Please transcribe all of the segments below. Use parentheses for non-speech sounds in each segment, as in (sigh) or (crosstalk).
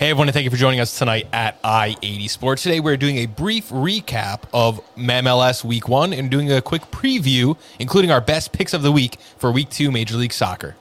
Hey, everyone, and thank you for joining us tonight at I 80 Sports. Today, we're doing a brief recap of MLS Week 1 and doing a quick preview, including our best picks of the week for Week 2 Major League Soccer.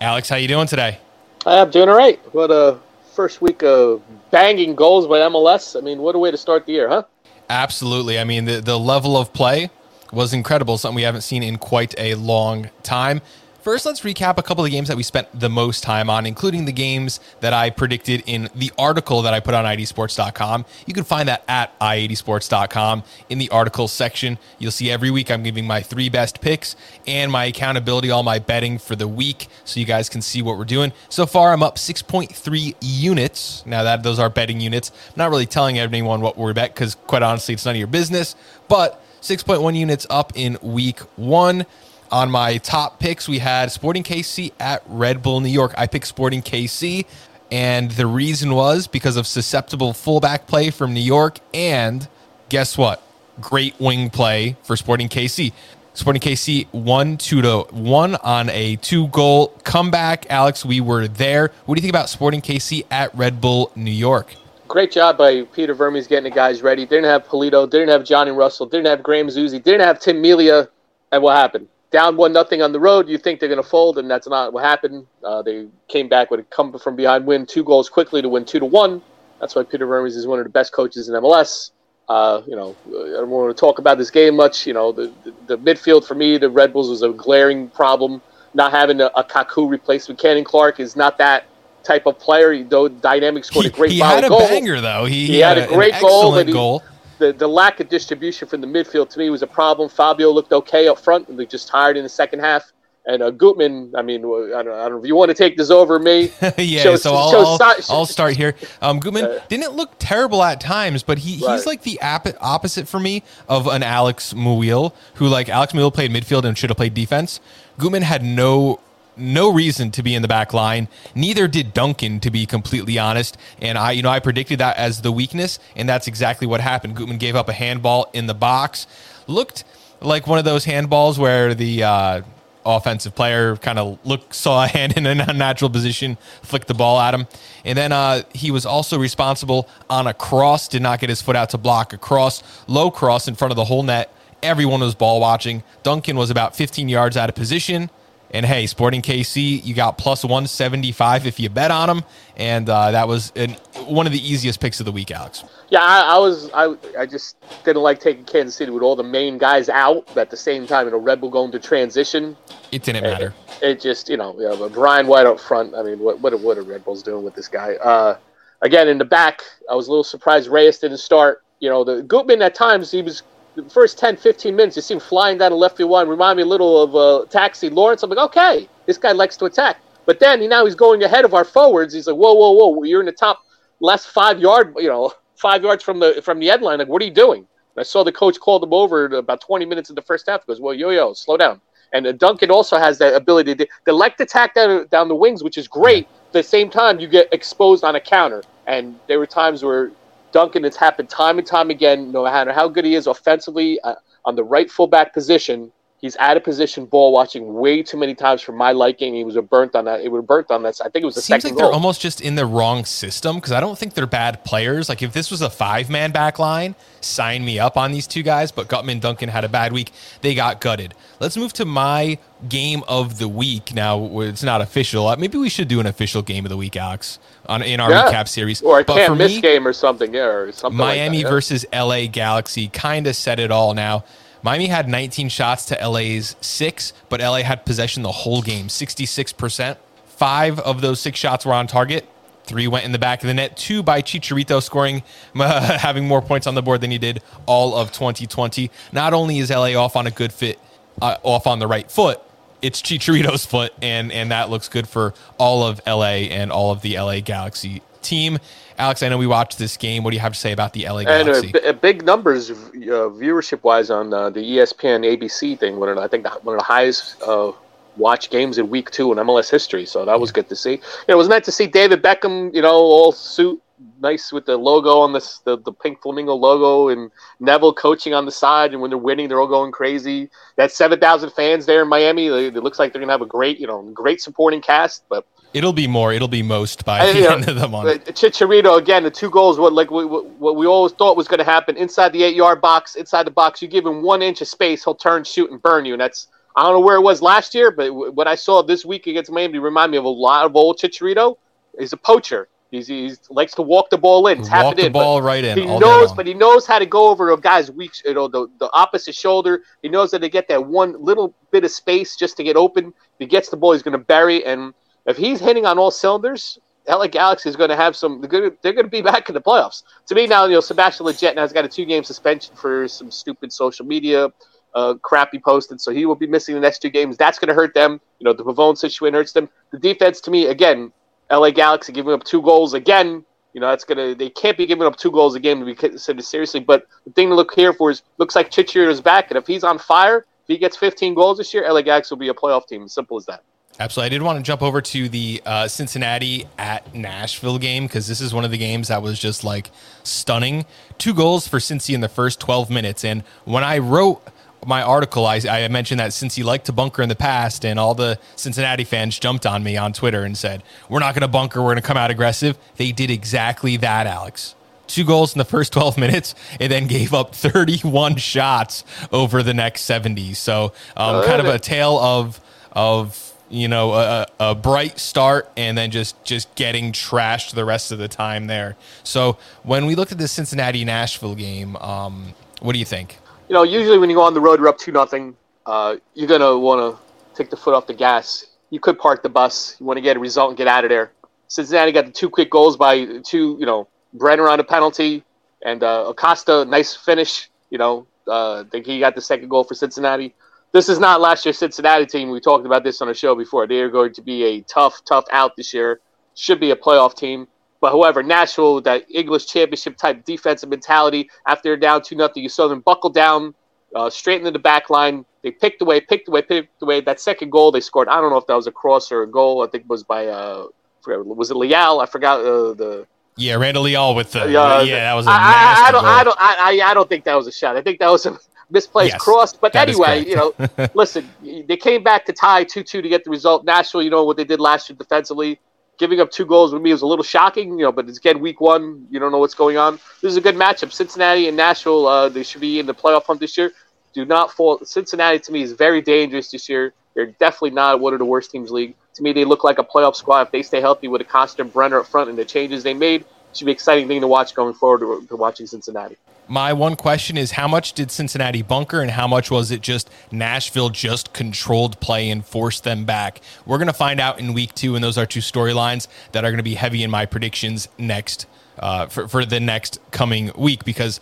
Alex, how you doing today? I'm doing all right. What a first week of banging goals by MLS. I mean, what a way to start the year, huh? Absolutely. I mean, the, the level of play was incredible, something we haven't seen in quite a long time. First, let's recap a couple of games that we spent the most time on, including the games that I predicted in the article that I put on i80sports.com. You can find that at i80sports.com in the article section. You'll see every week I'm giving my three best picks and my accountability, all my betting for the week, so you guys can see what we're doing. So far, I'm up 6.3 units. Now that those are betting units, I'm not really telling anyone what we're bet because, quite honestly, it's none of your business. But 6.1 units up in week one. On my top picks, we had Sporting KC at Red Bull New York. I picked Sporting KC, and the reason was because of susceptible fullback play from New York, and guess what? Great wing play for Sporting KC. Sporting KC one two to one on a two goal comeback. Alex, we were there. What do you think about Sporting KC at Red Bull New York? Great job by Peter Vermes getting the guys ready. Didn't have Pulido, didn't have Johnny Russell, didn't have Graham Zusi, didn't have Tim Melia. And what happened? Down one nothing on the road, you think they're going to fold, and that's not what happened. Uh, they came back with a come from behind win, two goals quickly to win two to one. That's why Peter Vermes is one of the best coaches in MLS. Uh, you know, I don't want to talk about this game much. You know, the, the, the midfield for me, the Red Bulls was a glaring problem. Not having a, a Kaku replacement, Caden Clark is not that type of player. Though dynamic scored a great he, he had a goal. banger though. He, he, he had, had, a great goal. He, goal the, the lack of distribution from the midfield to me was a problem. Fabio looked okay up front, and they just tired in the second half. And uh, Gutman, I mean, I don't, I don't know if you want to take this over me. (laughs) yeah, shows, so I'll, I'll, I'll, start here. Um, Gutman (laughs) uh, didn't look terrible at times, but he, right. he's like the opposite for me of an Alex Muyl, who like Alex Muyl played midfield and should have played defense. Gutman had no no reason to be in the back line. Neither did Duncan, to be completely honest. And I, you know, I predicted that as the weakness, and that's exactly what happened. Gutman gave up a handball in the box. Looked like one of those handballs where the uh, offensive player kind of looked saw a hand in an unnatural (laughs) position, flicked the ball at him, and then uh, he was also responsible on a cross. Did not get his foot out to block a cross, low cross in front of the whole net. Everyone was ball watching. Duncan was about 15 yards out of position and hey, Sporting KC, you got plus 175 if you bet on them. And uh, that was an, one of the easiest picks of the week, Alex. Yeah, I, I, was. I, I just didn't like taking Kansas City with all the main guys out. But at the same time, you know, Red Bull going to transition. It didn't matter. It, it just, you know, you know, Brian White up front. I mean, what what, what are Red Bulls doing with this guy? Uh, again, in the back, I was a little surprised Reyes didn't start. You know, the Gutman at times he was the first 10, 15 minutes, you see him flying down the left field line. Remind me a little of uh, Taxi Lawrence. I'm like, okay, this guy likes to attack. But then he, now he's going ahead of our forwards. He's like, whoa, whoa, whoa, you're in the top last five yard, you know, (laughs) five yards from the from the end line. Like, what are you doing? And I saw the coach called him over about 20 minutes in the first half. He goes, well, yo, yo, slow down. And uh, Duncan also has that ability to they like to attack down, down the wings, which is great. At the same time, you get exposed on a counter. And there were times where Duncan, it's happened time and time again. No matter how good he is offensively uh, on the right fullback position, he's out of position ball watching way too many times for my liking. He was a burnt on that. It was burnt on that. I think it was the Seems second. like they're almost just in the wrong system because I don't think they're bad players. Like if this was a five man back line, sign me up on these two guys. But Gutman Duncan had a bad week. They got gutted. Let's move to my game of the week. Now it's not official. Uh, maybe we should do an official game of the week, Alex, on in our yeah. recap series. Or a but can't miss me, game or something. Yeah, or something. Miami like that, yeah. versus LA Galaxy kind of said it all. Now Miami had 19 shots to LA's six, but LA had possession the whole game, 66%. Five of those six shots were on target. Three went in the back of the net. Two by Chicharito scoring, uh, (laughs) having more points on the board than he did all of 2020. Not only is LA off on a good fit, uh, off on the right foot, it's Chicharito's foot, and and that looks good for all of LA and all of the LA Galaxy team. Alex, I know we watched this game. What do you have to say about the LA Galaxy? And uh, big numbers, uh, viewership wise, on uh, the ESPN ABC thing. One of the, I think one of the highest uh, watch games in Week Two in MLS history. So that was good to see. You know, it was nice to see David Beckham. You know, all suit nice with the logo on this, the, the pink flamingo logo, and Neville coaching on the side. And when they're winning, they're all going crazy. That seven thousand fans there in Miami, it looks like they're gonna have a great, you know, great supporting cast. But It'll be more. It'll be most by the end of the month. Chicharito again. The two goals. What like what, what we always thought was going to happen inside the eight yard box. Inside the box, you give him one inch of space, he'll turn, shoot, and burn you. And that's I don't know where it was last year, but what I saw this week against Miami remind me of a lot of old Chicharito. He's a poacher. He's, he likes to walk the ball in, tap walk it in. the ball right in. He knows, but he knows how to go over a guy's weak, you know, the, the opposite shoulder. He knows that to get that one little bit of space just to get open. If he gets the ball, he's going to bury. And if he's hitting on all cylinders, LA Galaxy is going to have some. They're going to, be back in the playoffs. To me now, you know, Sebastian Lletget now has got a two game suspension for some stupid social media uh, crap posted, so he will be missing the next two games. That's going to hurt them. You know, the Pavone situation hurts them. The defense, to me, again, LA Galaxy giving up two goals again. You know, that's gonna. They can't be giving up two goals a game to be considered seriously. But the thing to look here for is looks like is back, and if he's on fire, if he gets 15 goals this year, LA Galaxy will be a playoff team. Simple as that. Absolutely. I did want to jump over to the uh, Cincinnati at Nashville game because this is one of the games that was just like stunning. Two goals for Cincy in the first 12 minutes. And when I wrote my article, I, I, mentioned that he liked to bunker in the past, and all the Cincinnati fans jumped on me on Twitter and said, We're not going to bunker, we're going to come out aggressive. They did exactly that, Alex. Two goals in the first 12 minutes, and then gave up 31 shots over the next 70. So, um, kind of a tale of, of, you know, a, a bright start and then just just getting trashed the rest of the time there. So when we looked at the Cincinnati Nashville game, um, what do you think? you know, usually when you go on the road, you're up two nothing. Uh, you're gonna want to take the foot off the gas. You could park the bus. You want to get a result and get out of there. Cincinnati got the two quick goals by two, you know, Brenner on a penalty and uh, Acosta, nice finish. You know, uh, he got the second goal for Cincinnati. This is not last year's Cincinnati team. We talked about this on a show before. They are going to be a tough, tough out this year. Should be a playoff team. But however, Nashville, that English championship type defensive mentality, after they're down 2 nothing, you saw them buckle down, uh, straight into the back line. They picked away, picked away, picked away. That second goal they scored, I don't know if that was a cross or a goal. I think it was by, uh, was it Leal? I forgot uh, the. Yeah, Randall Leal with the. yeah, that was a I, nasty I, don't, goal. I, don't, I, I don't think that was a shot. I think that was a misplaced yes, cross. But anyway, you know, (laughs) listen, they came back to tie 2 2 to get the result. Nashville, you know what they did last year defensively giving up two goals with me was a little shocking, you know, but it's again week one. You don't know what's going on. This is a good matchup. Cincinnati and Nashville, uh, they should be in the playoff hunt this year. Do not fall. Cincinnati to me is very dangerous this year. They're definitely not one of the worst teams league. To me, they look like a playoff squad if they stay healthy with a constant Brenner up front and the changes they made. Should be exciting thing to watch going forward to, to watching Cincinnati. My one question is how much did Cincinnati bunker and how much was it just Nashville just controlled play and forced them back? We're going to find out in week two, and those are two storylines that are going to be heavy in my predictions next uh, for, for the next coming week because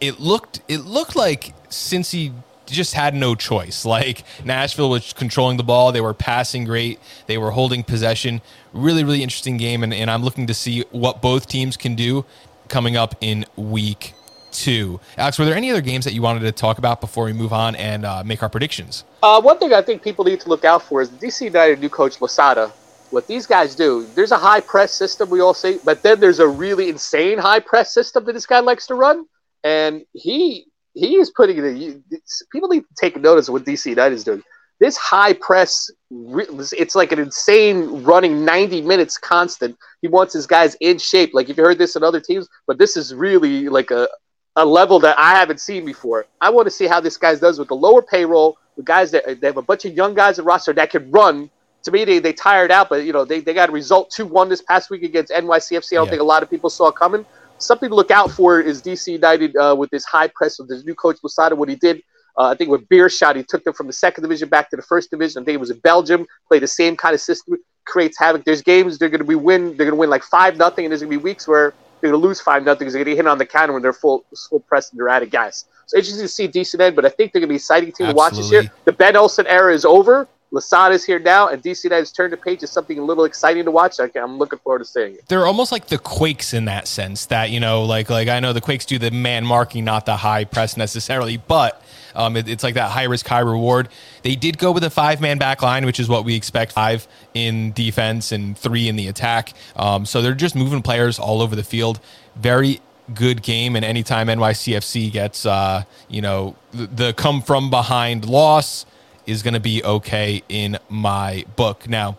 it looked it looked like Cincy just had no choice. (laughs) Like Nashville was controlling the ball, they were passing great, they were holding possession. Really, really interesting game, and, and I'm looking to see what both teams can do coming up in week two. Alex, were there any other games that you wanted to talk about before we move on and uh, make our predictions? Uh, one thing I think people need to look out for is the DC United new coach Losada. What these guys do, there's a high press system we all see, but then there's a really insane high press system that this guy likes to run, and he he is putting it. People need to take notice of what DC United is doing. This high press, it's like an insane running 90 minutes constant. He wants his guys in shape. Like if you heard this in other teams, but this is really like a, a level that I haven't seen before. I want to see how this guy does with the lower payroll, the guys that they have a bunch of young guys at roster that can run. To me, they, they tired out, but you know they, they got a result two one this past week against NYCFC. I don't yeah. think a lot of people saw coming. Something to look out for is DC United uh, with this high press with this new coach Losada. What he did, uh, I think with Beerschot, he took them from the second division back to the first division. I think it was in Belgium. Played the same kind of system, creates havoc. There's games they're going to be win. They're going to win like five nothing, and there's going to be weeks where they're going to lose five nothing because they're going to hit on the counter when they're full full press and they're out of gas. So interesting to see decent end, but I think they're going to be exciting team Absolutely. to watch this year. The Ben Olsen era is over. Losada's here now, and DC United's turn the page is something a little exciting to watch. I am looking forward to seeing it. They're almost like the Quakes in that sense. That you know, like like I know the Quakes do the man marking, not the high press necessarily, but um, it, it's like that high risk, high reward. They did go with a five man back line, which is what we expect five in defense and three in the attack. Um, so they're just moving players all over the field. Very good game. And anytime NYCFC gets, uh, you know, the, the come from behind loss is going to be okay in my book. Now,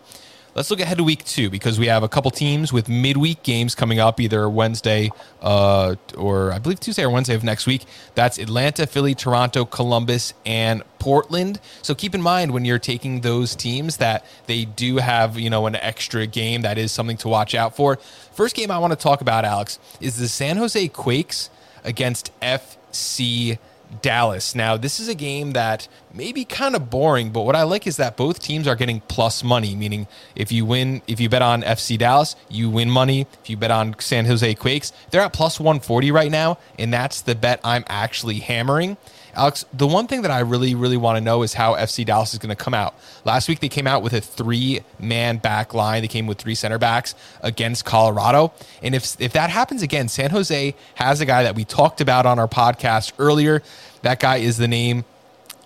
Let's look ahead to week two because we have a couple teams with midweek games coming up either Wednesday uh, or I believe Tuesday or Wednesday of next week. That's Atlanta, Philly, Toronto, Columbus, and Portland. So keep in mind when you're taking those teams that they do have, you know, an extra game that is something to watch out for. First game I want to talk about, Alex, is the San Jose Quakes against FC Dallas. Now, this is a game that may be kind of boring, but what I like is that both teams are getting plus money, meaning if you win, if you bet on FC Dallas, you win money. If you bet on San Jose Quakes, they're at plus 140 right now, and that's the bet I'm actually hammering. Alex, the one thing that I really, really want to know is how FC Dallas is going to come out. Last week, they came out with a three man back line. They came with three center backs against Colorado. And if, if that happens again, San Jose has a guy that we talked about on our podcast earlier. That guy is the name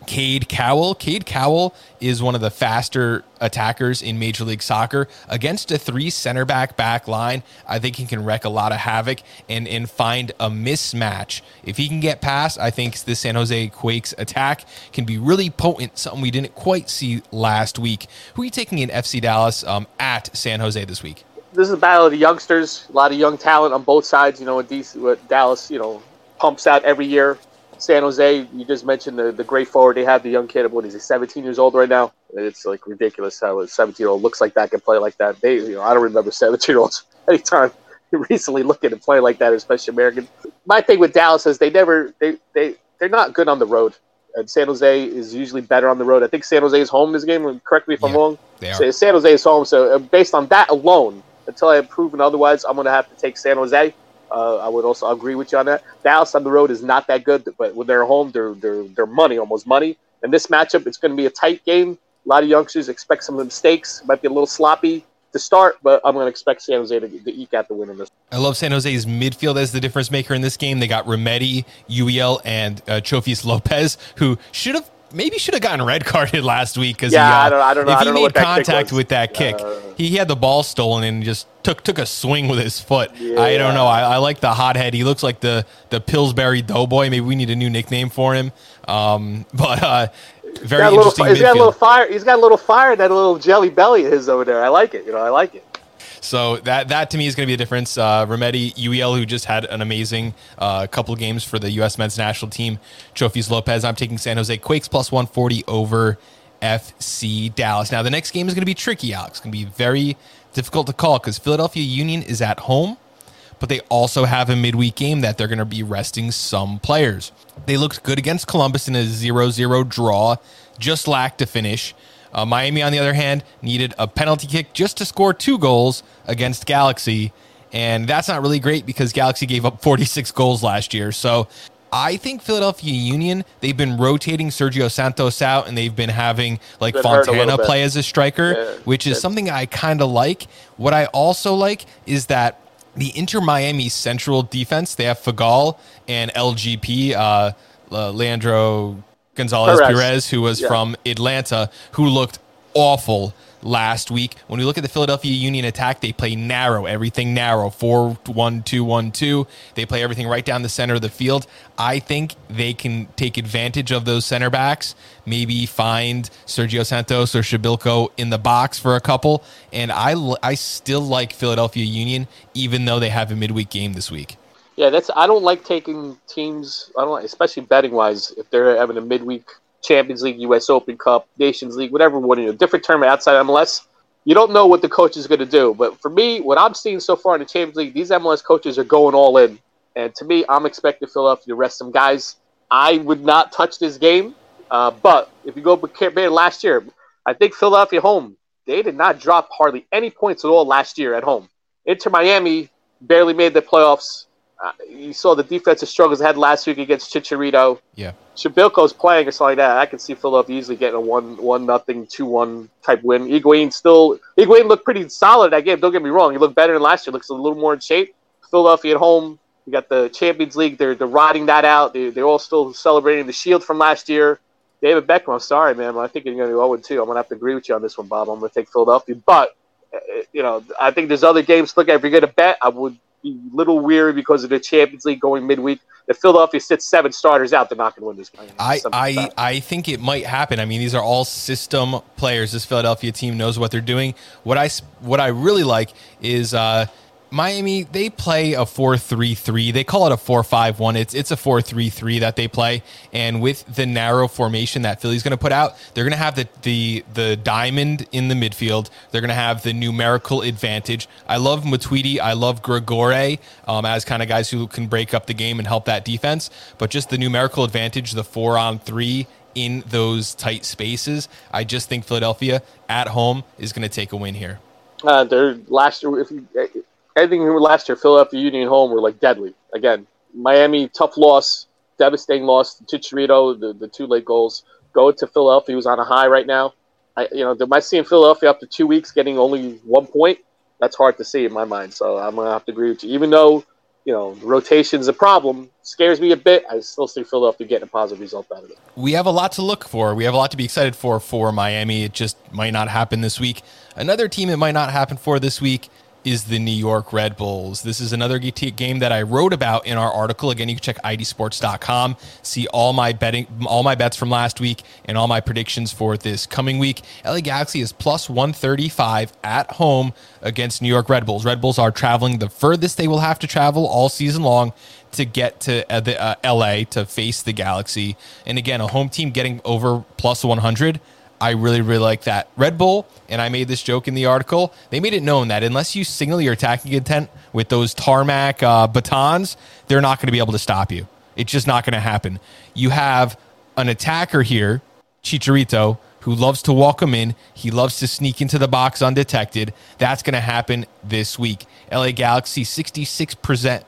Cade Cowell. Cade Cowell is one of the faster attackers in Major League Soccer. Against a three center back back line, I think he can wreak a lot of havoc and, and find a mismatch. If he can get past, I think the San Jose Quakes attack can be really potent, something we didn't quite see last week. Who are you taking in FC Dallas um, at San Jose this week? This is a battle of the youngsters, a lot of young talent on both sides. You know, what Dallas, you know, pumps out every year San Jose, you just mentioned the, the great forward they have, the young kid. What is he, 17 years old right now? It's like ridiculous how a 17 year old looks like that can play like that. They, you know, I don't remember 17 year olds (laughs) anytime recently looking to play like that, especially American. My thing with Dallas is they never they they they're not good on the road. And San Jose is usually better on the road. I think San Jose is home this game. Correct me if yeah, I'm wrong. San Jose is home. So uh, based on that alone, until I have proven otherwise, I'm going to have to take San Jose. Uh, I would also agree with you on that. Dallas on the road is not that good, but when they're home, they're they're they're money, almost money. And this matchup, it's going to be a tight game. A lot of youngsters expect some mistakes. Might be a little sloppy to start, but I'm going to expect San Jose to, to eke out the win in this. I love San Jose's midfield as the difference maker in this game. They got Remedi, Yueill, and uh, Lopez, who should have maybe should have gotten red carded (laughs) last week because yeah, he, uh, I don't, I don't know. If he made contact with that kick, uh, he, he had the ball stolen and just took took a swing with his foot. Yeah. I don't know. I, I, like the hothead. He looks like the the Pillsbury Doughboy. Maybe we need a new nickname for him. Um, (laughs) but uh, very he's interesting. Little, he's got a little fire. He's got a little fire. That little jelly belly of his over there. I like it. You know, I like it. So that that to me is going to be a difference. Uh, Yueill, who just had an amazing uh, couple games for the U.S. men's national team. Chofis Lopez. I'm taking San Jose Quakes plus 140 over FC Dallas. Now the next game is going to be tricky, Alex. It's going to be very difficult to call because Philadelphia Union is at home, but they also have a midweek game that they're going to be resting some players. They looked good against Columbus in a 0-0 draw, just lacked a finish. Uh, Miami, on the other hand, needed a penalty kick just to score two goals against Galaxy. And that's not really great because Galaxy gave up (laughs) 46 goals last year. So I think Philadelphia Union, they've been rotating Sergio Santos out and they've been having like been Fontana play as a striker, yeah, which is something I kind of like. What I also like is that the Inter Miami Central defense, they have Figal and LGP, uh, uh, Leandro Gonzalez Perez, Perez who was yeah. from Atlanta, who looked awful last week. When we look at the Philadelphia Union attack, they play narrow, everything narrow, 4 1 2 1 2. They play everything right down the center of the field. I think they can take advantage of those center backs, maybe find Sergio Santos or Przybylko in the box for a couple. And I, I still like Philadelphia Union, even though they have a midweek game this week. Yeah, that's. I don't like taking teams. I don't, like, especially betting wise, if they're having a midweek Champions League, U.S. Open Cup, Nations League, whatever one, you know, different tournament outside MLS. You don't know what the coach is going to do. But for me, what I'm seeing so far in the Champions League, these MLS coaches are going all in. And to me, I'm expecting Philadelphia to rest some guys. I would not touch this game. Uh, but if you go back last year, I think Philadelphia home, they did not drop hardly any points at all last year at home. Inter Miami barely made the playoffs. Uh, you saw the defensive struggles they had last week against Chicharito. Yeah. Przybylko's playing or something like that, I can see Philadelphia easily getting a one one nothing two one type win. Higuain still Higuain looked pretty solid that game. Don't get me wrong, he looked better than last year. Looks a little more in shape. Philadelphia at home, you got the Champions League. They're they're riding that out. They they're all still celebrating the Shield from last year. David Beckham, I'm sorry, man. I think you're going to go 0 2. I'm going to have to agree with you on this one, Bob. I'm going to take Philadelphia. But, uh, you know, I think there's other games to look at. If you're going to bet, I would little weary because of the Champions League going midweek. If Philadelphia sits seven starters out, they're not going to win this game. I, I, I think it might happen. I mean, these are all system players. This Philadelphia team knows what they're doing. What I, what I really like is uh, – Miami, they play a 4-3-3. They call it a 4-5-1. It's it's a 4-3-3 that they play. And with the narrow formation that Philly's going to put out, they're going to have the, the the diamond in the midfield. They're going to have the numerical advantage. I love Matuidi. I love Gregore um, as kind of guys who can break up the game and help that defense. But just the numerical advantage, the four on three in those tight spaces, I just think Philadelphia at home is going to take a win here. Uh, they're last year. If you, anything we last year, Philadelphia Union home were like deadly. Again, Miami tough loss, devastating loss to Chicharito, the, the two late goals. Go to Philadelphia, who's on a high right now. I, you know, am I seeing Philadelphia after two weeks getting only one point? That's hard to see in my mind. So I'm gonna have to agree with you. Even though you know rotation's a problem, scares me a bit. I still see Philadelphia getting a positive result out of it. We have a lot to look for. We have a lot to be excited for for Miami. It just might not happen this week. Another team it might not happen for this week is the New York Red Bulls. This is another game that I wrote about in our article. Again, you can check i80sports.com, see all my betting, all my bets from last week, and all my predictions for this coming week. LA Galaxy is plus 135 at home against New York Red Bulls. Red Bulls are traveling the furthest they will have to travel all season long to get to uh, the, uh, LA to face the Galaxy. And again, a home team getting over plus 100 I really, really like that. Red Bull, and I made this joke in the article, they made it known that unless you signal your attacking intent with those tarmac uh, batons, they're not going to be able to stop you. It's just not going to happen. You have an attacker here, Chicharito, who loves to walk him in. He loves to sneak into the box undetected. That's going to happen this week. LA Galaxy, 66%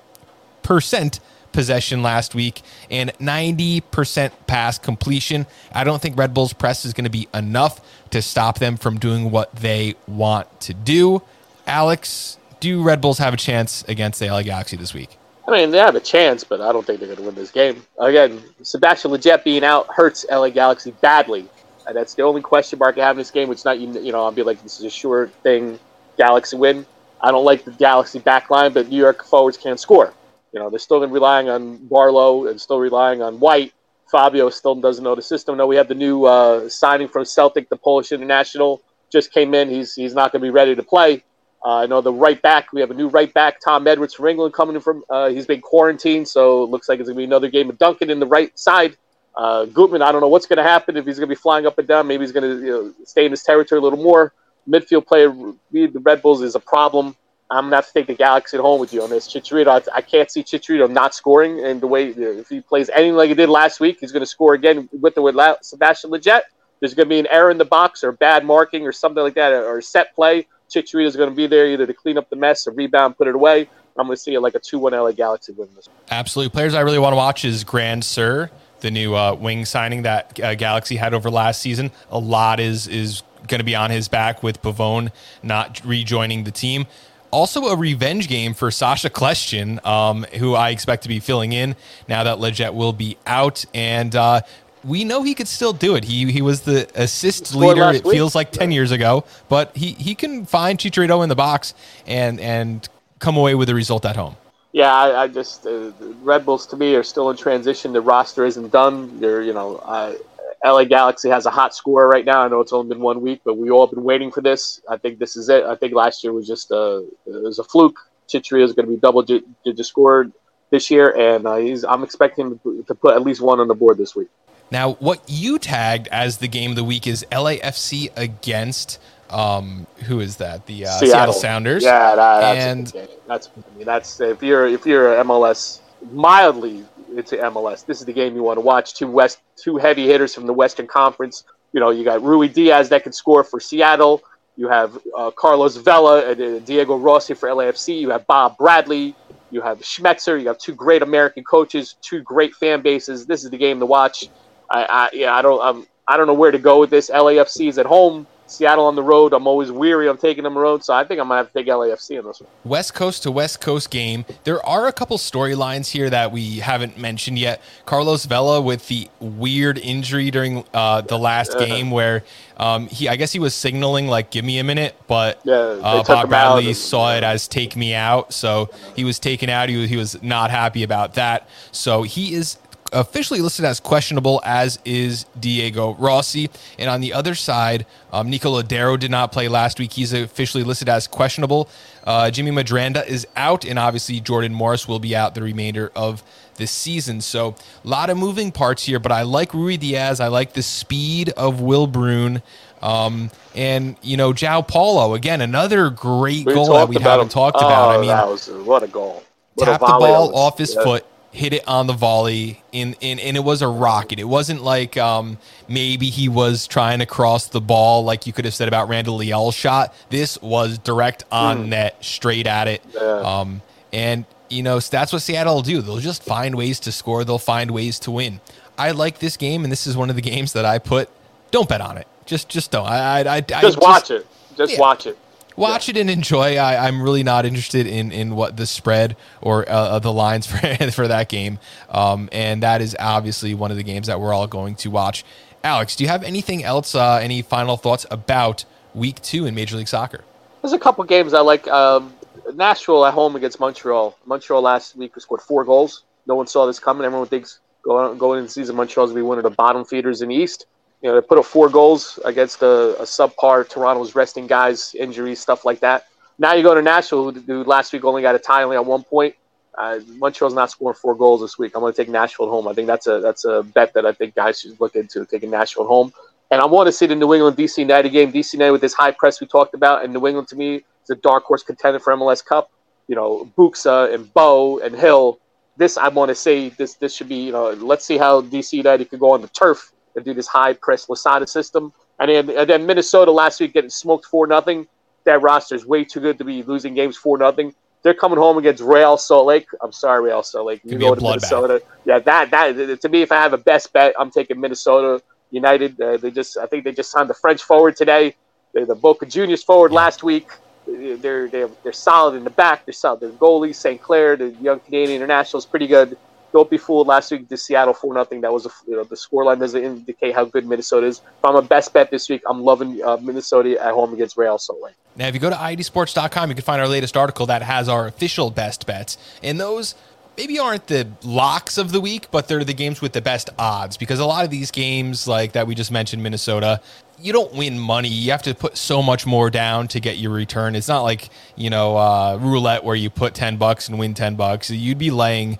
possession last week and 90% pass completion. I don't think Red Bull's press is going to be enough to stop them from doing what they want to do. Alex, do Red Bulls have a chance against the LA Galaxy this week? I mean, they have a chance, but I don't think they're going to win this game. Again, Sebastian Lletget being out hurts LA Galaxy badly. And that's the only question mark I have in this game. It's not, you know, I'll be like, this is a sure thing, Galaxy win. I don't like the Galaxy backline, but New York forwards can't score. You know, they're still relying on Barlow and still relying on White. Fabio still doesn't know the system. No, we have the new uh, signing from Celtic, the Polish international, just came in. He's he's not going to be ready to play. Uh, I know the right back. We have a new right back, Tom Edwards from England, coming in from. Uh, he's been quarantined, so it looks like it's going to be another game of Duncan in the right side. Uh, Gutman, I don't know what's going to happen if he's going to be flying up and down. Maybe he's going to you know, stay in his territory a little more. Midfield player, the Red Bulls is a problem. I'm gonna have to take the Galaxy at home with you on this. Chicharito, I can't see Chicharito not scoring, and the way if he plays anything like he did last week, he's gonna score again with or without Sebastian Lletget. There's gonna be an error in the box or bad marking or something like that, or set play. Chicharito's gonna be there either to clean up the mess or rebound, put it away. I'm gonna see like a two-one LA Galaxy win this. Absolutely, players I really want to watch is Grandsir, the new uh, wing signing that uh, Galaxy had over last season. A lot is is going to be on his back with Pavone not rejoining the team. Also, a revenge game for Sacha Kljestan, um, who I expect to be filling in now that Lletget will be out. And uh, we know he could still do it. He he was the assist leader. It feels like ten years ago, but he he can find Chicharito in the box and and come away with a result at home. Yeah, I, I just uh, Red Bulls to me are still in transition. The roster isn't done. They're you know I, LA Galaxy has a hot score right now. I know it's only been one week, but we all been waiting for this. I think this is it. I think last year was just a it was a fluke. Chicharito is going to be double digit scored this year, and uh, he's, I'm expecting him to put at least one on the board this week. Now, what you tagged as the game of the week is LAFC against um, who is that? The uh, Seattle. Seattle. Sounders. Yeah, that, that's and that's I mean, that's if you're if you're MLS mildly into MLS. This is the game you want to watch. Two west, two heavy hitters from the Western Conference. You know, you got Ruidíaz that can score for Seattle. You have uh, Carlos Vela and uh, Diego Rossi for LAFC. You have Bob Bradley. You have Schmetzer. You have two great American coaches, two great fan bases. This is the game to watch. I, I yeah, I don't, um, I don't know where to go with this. LAFC is at home. Seattle on the road. I'm always weary of taking them road, so I think I'm gonna have to take LAFC in this one. West Coast to West Coast game. There are a couple storylines here that we haven't mentioned yet. Carlos Vela with the weird injury during uh, the last uh-huh. game, where um, he, I guess he was signaling like "give me a minute," but yeah, uh, Bob Bradley and, saw it as "take me out," so he was taken out. He was, he was not happy about that. So he is officially listed as questionable, as is Diego Rossi. And on the other side, um, Nico Lodeiro did not play last week. He's officially listed as questionable. Uh, Jimmy Medranda is out, and obviously Jordan Morris will be out the remainder of the season. So a lot of moving parts here, but I like Ruidíaz. I like the speed of Will Bruin. Um, and you know, João Paulo again, another great we goal that we haven't him. talked oh, about. I mean, was what a goal! What tap the ball off his yeah. foot, hit it on the volley in, in and it was a rocket. It wasn't like um, maybe he was trying to cross the ball like you could have said about Randall Leal's shot. This was direct on mm. net, straight at it. Yeah. Um, and you know that's what Seattle will do. They'll just find ways to score. They'll find ways to win. I like this game, and this is one of the games that I put. Don't bet on it. Just just don't. I I, I just, just watch it. Just yeah. watch it watch yeah. it and enjoy. I, am really not interested in in what the spread or uh, the lines (laughs) for for that game. Um, and that is obviously one of the games that we're all going to watch. Alex, do you have anything else? Uh, any final thoughts about Week Two in Major League Soccer? There's a couple games I like. Um, Nashville at home against Montreal. Montreal last week scored four goals. No one saw this coming. Everyone thinks going going into the season Montreal's will be one of the bottom feeders in the East you know, they put up four goals against a, a subpar Toronto's resting guys, injuries, stuff like that. Now you go to Nashville, who last week only got a tie only at one point. Uh, Montreal's not scoring four goals this week. I'm going to take Nashville at home. I think that's a that's a bet that I think guys should look into taking Nashville at home. And I want to see the New England DC United game. DC United with this high press we talked about, and New England to me is a dark horse contender for MLS Cup. You know, Buksa and Bou and Gil. This I want to say this this should be you know let's see how DC United could go on the turf and do this high press Losada system. And then, and then Minnesota last week getting smoked for nothing. That roster is way too good to be losing games for nothing. They're coming home against Real Salt Lake. I'm sorry, Real Salt Lake. You go to Minnesota. Yeah, that that to me, if I have a best bet, I'm taking Minnesota United. Uh, they just, I think they just signed the French forward today. They're the Boca Juniors forward yeah. last week. They're, they're they're solid in the back. They're solid. Their goalie St. Clair, the young Canadian international, is pretty good don't be fooled. Last week, the Seattle four nothing. That was a, you know the scoreline doesn't indicate how good Minnesota is. If I'm a best bet this week, I'm loving uh, Minnesota at home against Real Salt Lake. Now, if you go to i80sports.com, you can find our latest article that has our official best bets, and those maybe aren't the locks of the week, but they're the games with the best odds because a lot of these games, like that we just mentioned, Minnesota, you don't win money. You have to put so much more down to get your return. It's not like you know uh, roulette where you put ten bucks and win ten bucks. You'd be laying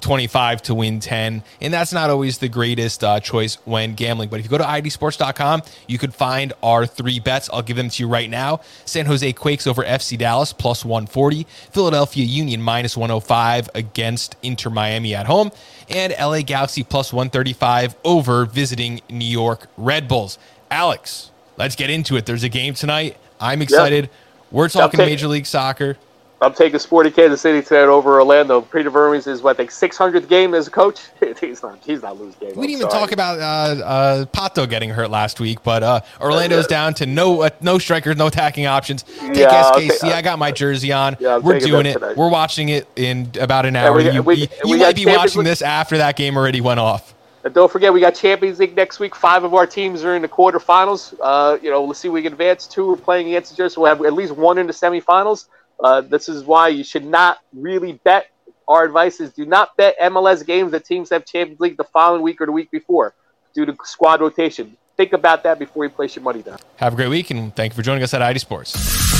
25 to win 10. And that's not always the greatest uh, choice when gambling. But if you go to i80sports.com, you could find our three bets. I'll give them to you right now. San Jose Quakes over FC Dallas plus 140. Philadelphia Union minus 105 against Inter Miami at home. And LA Galaxy plus 135 over visiting New York Red Bulls. Alex, let's get into it. There's a game tonight. I'm excited. Yep. We're talking Major League Soccer. I'm taking Sporting Kansas City tonight over Orlando. Peter Vermes is what I think 600th game as a coach. (laughs) he's not. He's not losing game. We didn't even talk about uh, uh, Pato getting hurt last week, but uh, Orlando's down to no uh, no strikers, no attacking options. Take yeah, SKC. Take, I got my jersey on. Yeah, We're doing it. Tonight. We're watching it in about an hour. Yeah, we, you, we, you we might be watching League. this after that game already went off. And don't forget, we got Champions League next week. Five of our teams are in the quarterfinals. Uh, you know, let's see if we can advance. Two are playing against each other, so we'll have at least one in the semifinals. Uh, this is why you should not really bet. Our advice is do not bet MLS games that teams have Champions League the following week or the week before due to squad rotation. Think about that before you place your money down. Have a great week, and thank you for joining us at i80 Sports.